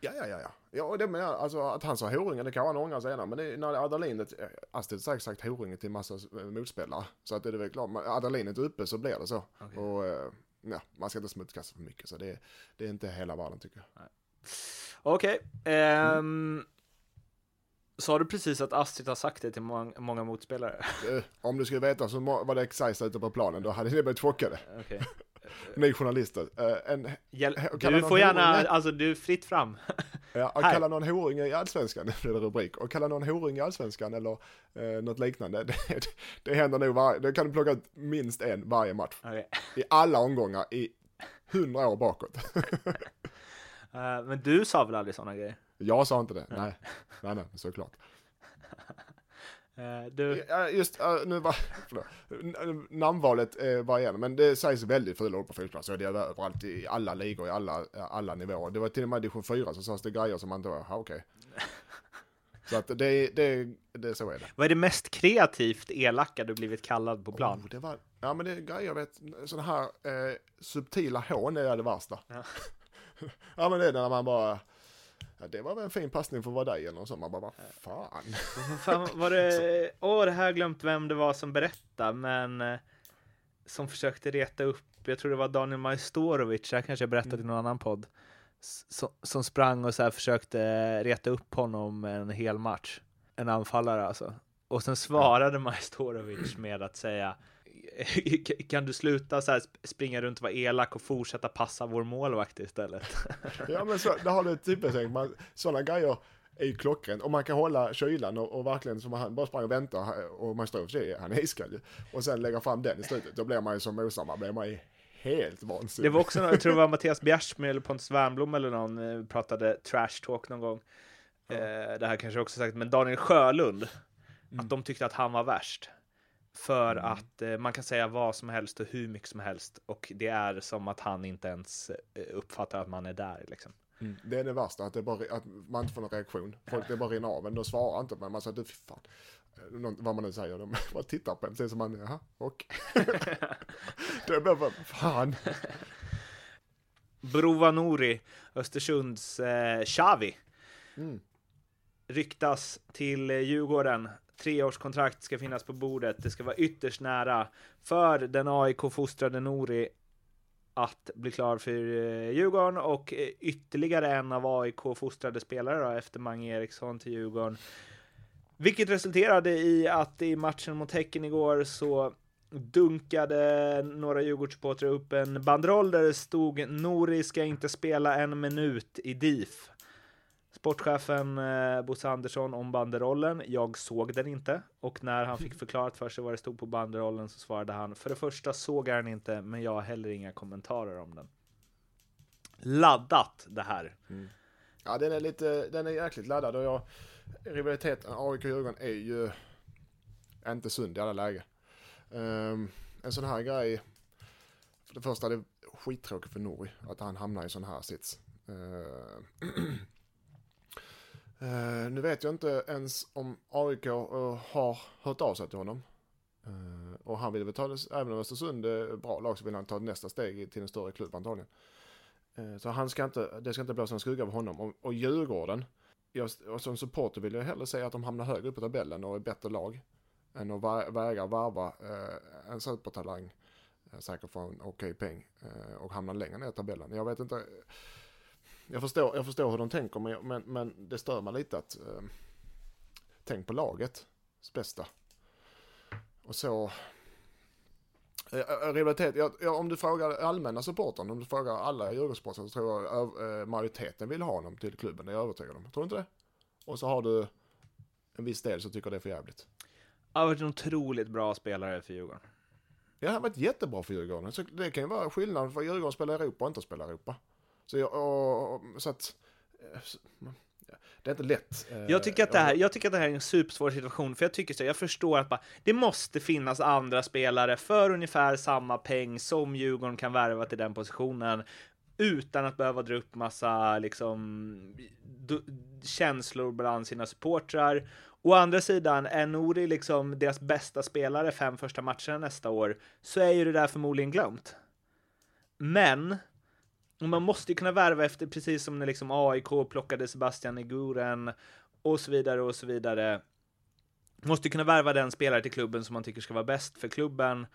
Ja, ja, ja, ja. Ja, det menar alltså att han sa horunge, det kan han ångra senare. Men det, när Adalin, Astrid har sagt horunge till massa motspelare. Så att det är väl klart, Adalin är uppe så blir det så. Okay. Och, eh, ja, man ska inte smutskasta för mycket. Så det, det är inte hela världen tycker jag. Okej. Okay, um, mm. Sa du precis att Astrid har sagt det till många, många motspelare? Om du skulle veta så var det exakt ute på planen, då hade ni blivit chockade. Okay. Ny journalist. Uh, en, Hjäl du får gärna, alltså du är fritt fram. ja, och kalla någon horing i allsvenskan, det är rubrik. Och kalla någon horing i allsvenskan eller uh, något liknande. Det, det, det händer nog varje, det kan du plocka ut minst en varje match. Okay. I alla omgångar i hundra år bakåt. uh, men du sa väl aldrig sådana grejer? Jag sa inte det, nej. Nej, nej, såklart. Eh, Du, Ja, Just, nu. N- namnvalet eh, var igen, men det sägs väldigt fula ord på fotboll, så det är överallt i alla ligor, i alla, alla nivåer. Det var till och med i division 4 så sades det grejer som man inte var, okej. Så att det, det, det, så är det. vad är det mest kreativt elaka du blivit kallad på plan? Oh, det var, ja men det är grejer, jag vet, sådana här eh, subtila hån är det värsta. Ja. Ja. men det är när man bara, ja, det var väl en fin passning för att vara dig eller sånt. Man bara, vad fan. Fan, var det, åh, det här har jag glömt vem det var som berättade, men eh, som försökte reta upp, jag tror det var Daniel Majstorovic, det här kanske jag berättade i någon annan podd, som, som sprang och så här försökte reta upp honom en hel match. En anfallare alltså. Och sen svarade Majstorovic med att säga kan du sluta så här sp- springa runt och vara elak och fortsätta passa vår målvakt istället? Ja men så, det har du typiskt man Sådana grejer är ju klockrent. Och man kan hålla kylan och, och verkligen som han bara sprang och väntade och man står sig, han är iskall ju. Och sen lägga fram den i slutet, då blir man ju som mosar, blir man ju helt vansinnig. Det var också, någon- jag tror det var Mattias Bjärsmyr eller Pontus Wernbloom eller någon eh, pratade trash talk någon gång. Eh, det här kanske jag också sagt, men Daniel Sjölund, att de tyckte att han var värst. För att eh, man kan säga vad som helst och hur mycket som helst och det är som att han inte ens eh, uppfattar att man är där liksom. Mm. Det är det värsta, att, det bara, att man inte får någon reaktion. Folk, det bara rinner av en, de svarar inte, men man säger du fy fan. Eh, Någon, vad man nu säger, de bara tittar på en, ser som man, jaha, och. det blir bara, fan. Brova Nouri, Östersunds eh, Xavi, Mm. ryktas till eh, Djurgården. Treårskontrakt ska finnas på bordet. Det ska vara ytterst nära för den AIK-fostrade Nori att bli klar för eh, Djurgården och eh, ytterligare en av AIK-fostrade spelare då, efter Mange Eriksson till Djurgården. Vilket resulterade i att i matchen mot Häcken igår så dunkade några Djurgårdssupportrar upp en banderoll där det stod Nori ska inte spela en minut i DIF. Sportchefen eh, Bosse Andersson om banderollen. Jag såg den inte och när han fick förklarat för sig vad det stod på banderollen så svarade han för det första såg jag den inte, men jag har heller inga kommentarer om den. Laddat det här. Ja, den är lite, den är jäkligt laddad och jag, rivaliteten AIK-Djurgården är ju inte sund i alla lägen. Ehm, en sån här grej, för det första är det skittråkigt för Norri att han hamnar i en sån här sits. Ehm, Uh, nu vet jag inte ens om AIK uh, eh, har hört av sig till honom. Uh, och han vill väl ta det, även om Östersund är ett bra lag så vill han ta nästa steg till en större klubb antagligen. Så han ska inte, det ska inte blåsa en skugga över honom. Och, och Djurgården, jag, och som supporter vill jag hellre säga att de hamnar högre upp på tabellen och är bättre lag. Än att vä- väga varva en supertalang, säkert för en okej peng, och hamna längre ner i tabellen. Jag vet inte, jag förstår, jag förstår hur de tänker men, men, men det stör mig lite att eh, tänk på lagets bästa. Och så, Eh, eh, Rivalitet, ja, om du frågar allmänna supportern, om du frågar alla Djurgårdssupportrar så tror jag eh, majoriteten vill ha honom till klubben, det är jag övertygad om. Tror du inte det? Och så har du en viss del som tycker det är för jävligt. Han har varit en otroligt bra spelare för Djurgården. Ja, han har varit jättebra för Djurgården. Så det kan ju vara skillnad för Djurgården spelar i Europa och inte spelar i Europa. Så, jag, och, så att, eh, det är inte lätt. eh, Jag tycker, att det här, jag tycker att det här är en supersvår situation, för jag tycker så, jag förstår att bara, det måste finnas andra spelare för ungefär samma peng som Djurgården kan värva till den positionen utan att behöva dra upp massa liksom känslor bland sina supportrar. Å andra sidan, är Nouri liksom deras bästa spelare fem första matcherna nästa år, så är ju det där förmodligen glömt. Men man måste ju kunna värva efter, precis som när liksom AIK plockade Sebastian Iguren och så vidare och så vidare. Måste kunna värva den spelare till klubben som man tycker ska vara bäst för klubben.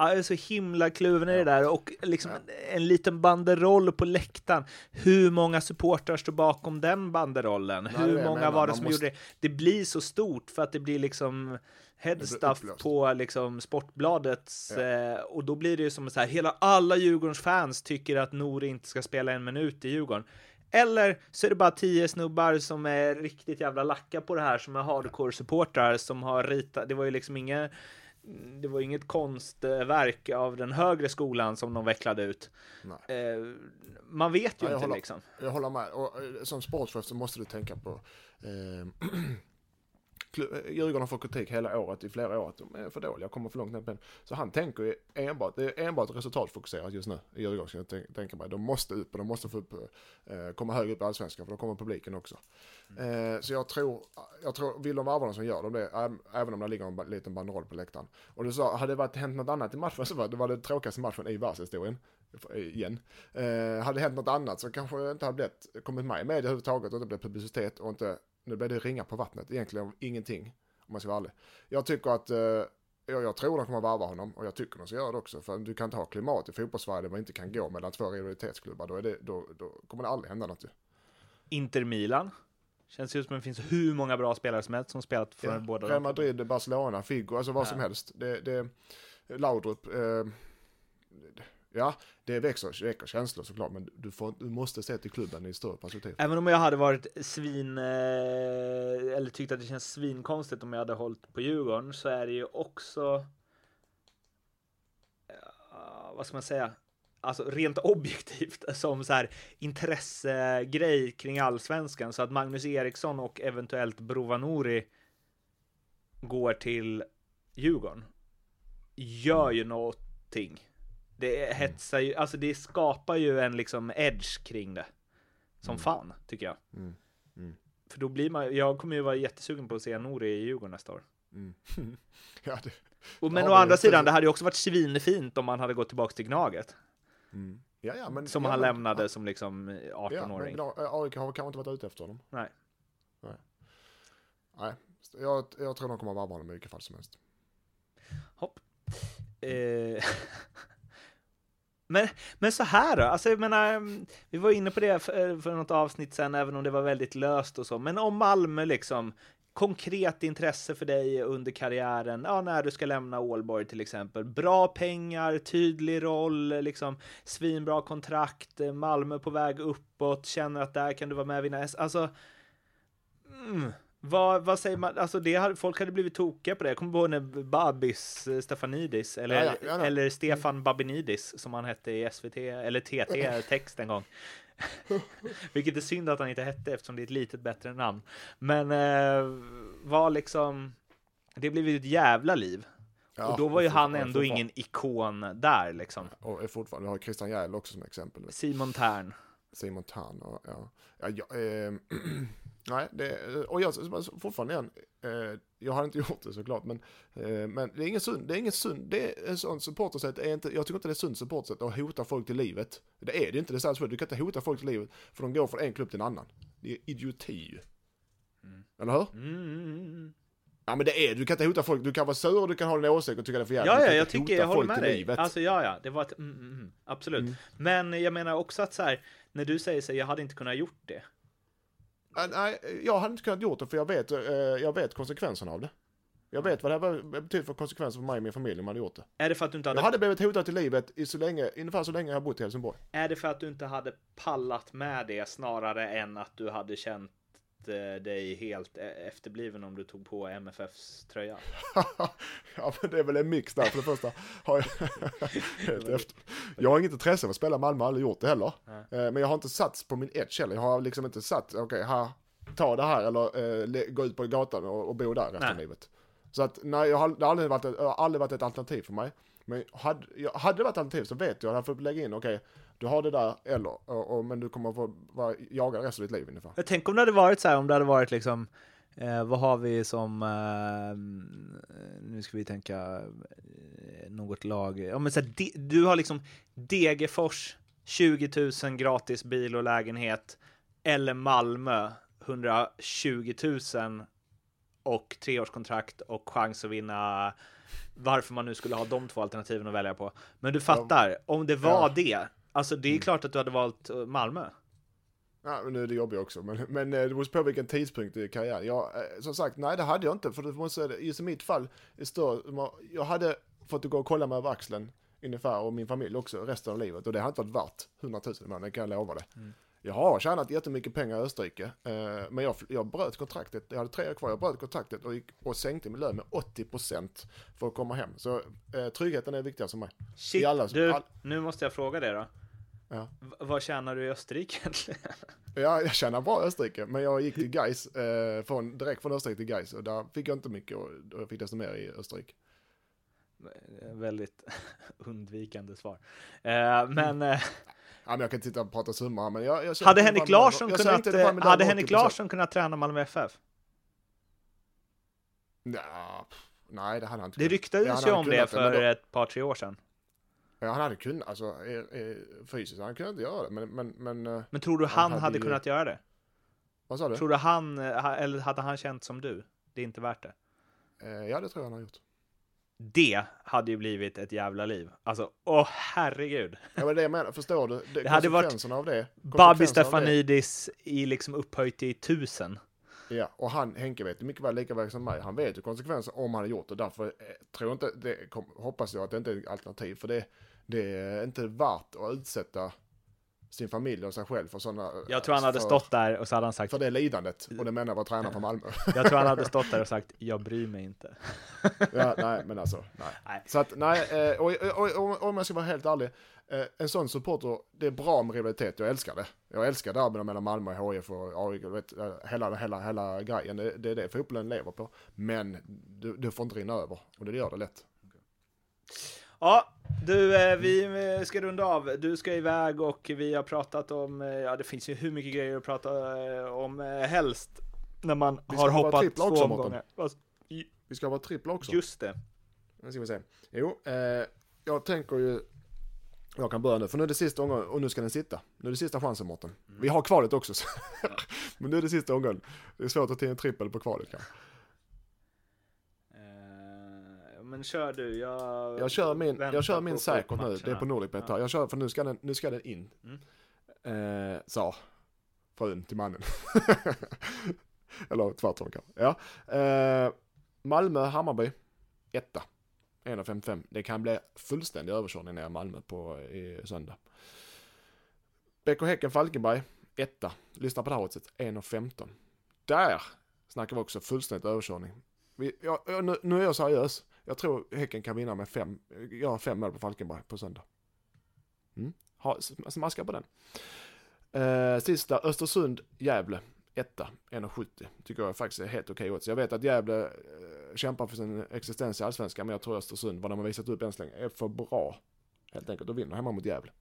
Ja, Jag är så himla kluven i det där och liksom en, en liten banderoll på läktaren. Hur många supportrar står bakom den banderollen? Nej, Hur många menar var det som måste- gjorde det? Det blir så stort för att det blir liksom headstuff på liksom Sportbladets Ja. eh, och då blir det ju som så här, hela alla Djurgårdens fans tycker att Nouri inte ska spela en minut i Djurgården. Eller så är det bara tio snubbar som är riktigt jävla lacka på det här, som är hardcore-supportrar som har ritat. Det var ju liksom inga det var inget konstverk av den högre skolan som de vecklade ut. Nej. Eh, man vet ju Ja, inte håller- liksom. Jag håller med. Och eh, som sportchef så måste du tänka på eh, eh, Djurgården har fått kritik hela året, i flera år, att de är för dåliga, kommer för långt ner på. Så han tänker ju enbart, det är enbart resultatfokuserat just nu i Djurgården, ska jag tän- tänka mig. De måste upp och de måste få upp, eh, komma högre upp i Allsvenskan, för då kommer publiken också. Eh, så jag tror, jag tror, vill de varva dem så gör de det, även om det ligger en liten banderoll på läktaren. Och du sa, hade det varit hänt något annat i matchen så var det var det tråkigaste matchen i världshistorien. Igen. Eh, hade det hänt något annat så kanske det inte hade blivit, kommit med i media överhuvudtaget och inte blivit publicitet och inte, nu blev det ringa på vattnet, egentligen om ingenting. Om man ska vara ärlig. Jag tycker att, eh, jag, jag tror de kommer varva honom och jag tycker de ska göra det också. För du kan inte ha klimat i fotbollssverige där man inte kan gå mellan två rivalitetsklubbar. Då, är det, då, då kommer det aldrig hända något ju. Inter Milan. Känns ju som att det finns hur många bra spelare som helst som spelat för Ja. båda Real. Madrid, Barcelona, Figo, alltså vad Ja. som helst. Det, det, Laudrup, eh, ja, det växer, väcker känslor såklart, men du, får, du måste se till klubben i större perspektiv. Även om jag hade varit svin, eh, eller tyckt att det känns svinkonstigt om jag hade hållit på Djurgården, så är det ju också, eh, vad ska man säga, alltså rent objektivt som så här intressegrej kring allsvenskan, så att Magnus Eriksson och eventuellt Brovanori går till Djurgården, gör ju någonting. Det hetsar ju, alltså det skapar ju en liksom edge kring det. Som fan, tycker jag. Mm. Mm. För då blir man, jag kommer ju vara jättesugen på att se Nori i Djurgården nästa år. Mm. ja, det, Och, men Ja, å andra det- sidan, det hade ju också varit svinfint om han hade gått tillbaka till Gnaget. mm. ja, ja, men, Som ja, han lämnade som liksom Ja, 18-åring. men Gna- AIK har kanske inte varit ute efter honom. Nej. Nej, jag, jag tror de kommer att varva honom i vilket fall som helst. Hopp. Eh. men, men så här då, alltså jag menar, mm, vi var inne på det för, eh, för något avsnitt sen, även om det var väldigt löst och så, men om Malmö liksom, konkret intresse för dig under karriären, ja, när du ska lämna Ålborg till exempel, bra pengar, tydlig roll, liksom svinbra kontrakt, eh, Malmö på väg uppåt, känner att där kan du vara med och vinna S, alltså, mm. Vad, vad säger man? Alltså det hade, folk hade blivit tokiga på det. Jag kommer ihåg när Babis eh, Stefanidis, eller, Ja, ja, ja, eller Stefan Babinidis, som han hette i SVT, eller TT-text en gång. Vilket är synd att han inte hette eftersom det är ett litet bättre namn. Men eh, var liksom, det blev ju ett jävla liv. Och då var ju han ändå ingen ikon där liksom. Och är fortfarande, vi har Christian Jähl också som exempel. Simon Tern. Simon och ja. ja, ja eh, nej, det, och jag fortfarande igen, eh, jag har inte gjort det såklart, men, eh, men det är ingen sund, det är ingen sund, det är en sån supportersätt, är inte, jag tycker inte det är sunt supportersätt att hota folk till livet. Det är det inte, det är så du kan inte hota folk till livet för de går från en klubb till en annan. Det är idioti ju. Eller hur? Mm. Ja men det är du kan inte hota folk, du kan vara sur du kan ha en åsikt och tycka det är för jävligt. Ja, ja, jag tycker jag håller folk med dig. livet. Alltså, ja, ja, det var ett mm, mm, mm, absolut. Mm. Men jag menar också att så här, när du säger så här, jag hade inte kunnat gjort det. Nej, jag hade inte kunnat gjort det för jag vet, eh, jag vet konsekvenserna av det. Jag vet vad det här betyder för konsekvenser för mig och min familj om jag hade gjort det. Är det för att du inte hade, Jag hade blivit hotad till livet i så länge, ungefär så länge jag har bott i Helsingborg. är det för att du inte hade pallat med det snarare än att du hade känt dig helt eh, efterbliven om du tog på MFFs tröja? ja men det är väl en mix där för det första. Har jag, jag har inget intresse av att spela Malmö, aldrig gjort det heller. Nej. Eh, Men jag har inte satt på min edge heller. Jag har liksom inte satt, okej, här, ta det här eller eh, gå ut på gatan och, och bo där resten av livet. Så att nej, jag har, det har aldrig varit, ett, aldrig varit ett alternativ för mig. Men hade, jag, hade det varit alternativ så vet jag att jag får lägga in, okej, du har det där eller, och, och, men du kommer få vara jagad resten av ditt liv ungefär. Men tänk om det hade varit så här, om det hade varit liksom, eh, vad har vi som, eh, nu ska vi tänka, eh, något lag, ja men så här, de, du har liksom Degerfors, 20 000 gratis bil och lägenhet, eller Malmö, 120 000 och treårskontrakt och chans att vinna varför man nu skulle ha de två alternativen att välja på. Men du fattar, om det var Ja. det, alltså det är Mm. klart att du hade valt eh, Malmö. Ja, men nu är det jobbigt också, men, men eh, det beror på vilken tidpunkt i karriären. Jag, eh, som sagt, nej det hade jag inte, för det måste, just i mitt fall, större, jag hade fått gå och kolla mig över axeln ungefär, och min familj också, resten av livet, och det hade inte varit värt 100 000 man, det kan jag lova det. Jag har tjänat jättemycket pengar i Österrike, eh, men jag, jag bröt kontraktet. Jag hade tre år kvar, jag bröt kontraktet och, gick, och sänkte min lön med 80% för att komma hem. Så eh, tryggheten är viktigast för mig. Shit, alla- du, all- nu måste jag fråga dig då. Ja. V- vad tjänar du i Österrike egentligen? Ja, jag tjänar bra i Österrike, men jag gick till Gais, eh, från, direkt från Österrike till Gais och där fick jag inte mycket och, och jag fick desto mer i Österrike. Väldigt undvikande svar. Eh, men eh, Ja, men jag kan inte sitta och prata summor men jag, jag hade sänkte Henrik Larsson kunnat, eh, hade Henrik 80%. Larsson kunnat träna Malmö FF? Ja, nej, det hade han inte Det ryktades ju hade om det det, för då- ett par, tre år sedan. Ja, han hade kunnat, alltså eh, eh, fysiskt, han kunde inte göra det, men, men, men eh, Men tror du Han hade hade ju- kunnat göra det? vad sa du? Tror du han, eh, ha- eller hade han känt som du? Det är inte värt det. Eh, ja, det tror jag han har gjort. Det hade ju blivit ett jävla liv. Alltså, åh herregud. Ja, men det jag menar, förstår du? Det, Det hade varit av det. Babi av det- Stefanidis i liksom upphöjt till tusen. Ja, och han, Henke vet ju mycket väl lika väl som mig. Han vet ju konsekvenser om han har gjort det. Därför eh, tror jag inte, det kom, hoppas jag att det inte är ett alternativ. För det, det är inte värt att utsätta sin familj och sig själv för sådana... Jag tror han hade för, stått där och så hade han sagt, För det lidandet. Och det menar var tränare för Malmö. jag tror han hade stått där och sagt, jag bryr mig inte. ja, nej, men alltså, nej. Nej. Så att, nej, eh, och, och, och, och om jag ska vara helt ärlig. eh, En sån supporter, det är bra med rivalitet, jag älskar det. Jag älskar derbyna mellan Malmö, HIF och AIK, vet, eh, hela, hela, hela grejen. Det, det är det fotbollen lever på. Men du, du får inte rinna över, och det gör det lätt. Ja, du, eh, vi eh, ska runda av. Du ska iväg och vi har pratat om, eh, ja det finns ju hur mycket grejer att prata om helst. När man har ha hoppat två också, omgångar. Vi ska vara trippla också. Just det. Nu ska vi se. Jo, eh, jag tänker ju... Jag kan börja nu, för nu är det sista omgången och nu ska den sitta. Nu är det sista chansen Mårten. Vi har kvalet också. så- Men nu är det sista omgången. Det är svårt att ta en trippel på kvalet kanske. Eh, Men kör du, jag... Jag kör min, jag kör min säkert nu, det är på Nordicbet här. Jag kör, för nu ska den, nu ska den in. Mm. Eh, sa frun till mannen. Eller tvärtom kanske. Ja. Eh, Malmö, Hammarby, etta. 1,55. Det kan bli fullständig överkörning ner i Malmö på i söndag. BK Häcken, Falkenberg, etta. Lyssna på det här oddset, 1,15. Där snackar vi också fullständigt överkörning. Vi, ja, ja, nu, nu är jag seriös. Jag tror Häcken kan vinna med fem, har fem mål på Falkenberg på söndag. Mm. Ha, smaska på den. Eh, sista, Östersund, Gävle, etta, 1,70. Tycker jag faktiskt är helt okej odds. Jag vet att Gävle eh, kämpar för sin existens i Allsvenskan, men jag tror Östersund, vad de har visat upp än så länge, är för bra. Helt enkelt, och vinner hemma mot Gävle.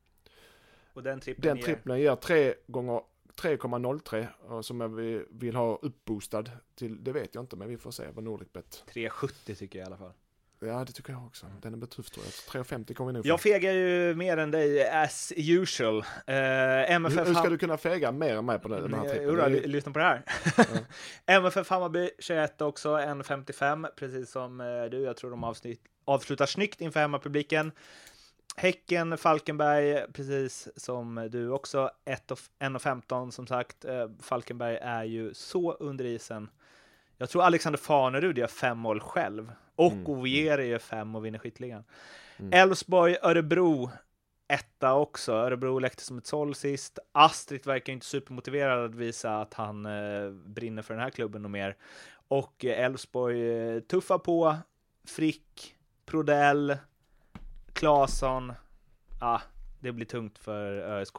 Och den trippen Den ger- trippeln ger 3 gånger 3,03 och som vill, vill ha uppboostad till, det vet jag inte, men vi får se vad Nordicbet. 3,70 tycker jag i alla fall. Ja, det tycker jag också. Den är betuff tror jag. 3,50 kommer vi nog få. Jag fegar ju mer än dig as usual. Uh, MFF hur, hur ska du kunna fega mer än mig på den, här Nej, trippen? jodå, är- ly- lyssna på det här. MFF Hammarby 21 också, 1.55, precis som eh, du. Jag tror de avsnitt, avslutar snyggt inför hemmapubliken. Häcken, Falkenberg, precis som du också. 1.15 som sagt. Eh, Falkenberg är ju så under isen. Jag tror Alexander Farnerud gör fem mål själv. Och Mm. Ovieri gör fem och vinner skytteligan. Mm. Elfsborg, Örebro, etta också. Örebro läckte som ett såll sist. Astrid verkar inte supermotiverad att visa att han eh, brinner för den här klubben och mer. Och eh, Elfsborg eh, tuffar på. Frick, Prodell, Claesson. Ah, det blir tungt för ÖSK.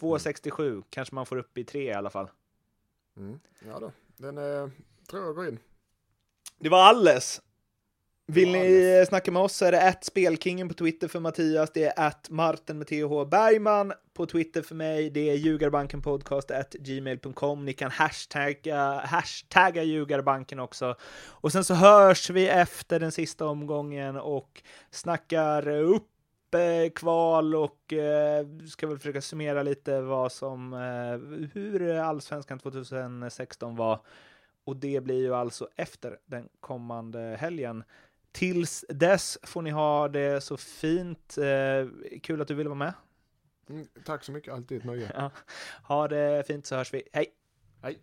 2,67 kanske man får upp i tre i alla fall. Mm. Ja då, den är, tror jag går in. Det var alles. Vill var ni snacka med oss så är det att spelkingen på Twitter för Mattias, det är att Martin med TH Bergman på Twitter för mig, det är ljugarbankenpodcast at gmail.com. Ni kan hashtagga, hashtagga ljugarbanken också. Och sen så hörs vi efter den sista omgången och snackar upp eh, kval och eh, ska väl försöka summera lite vad som, eh, hur allsvenskan 2016 var. Och det blir ju alltså efter den kommande helgen. Tills dess får ni ha det så fint. Eh, kul att du ville vara med. Mm, tack så mycket, alltid ett nöje. Ja. Ha det fint så hörs vi. Hej! Hej!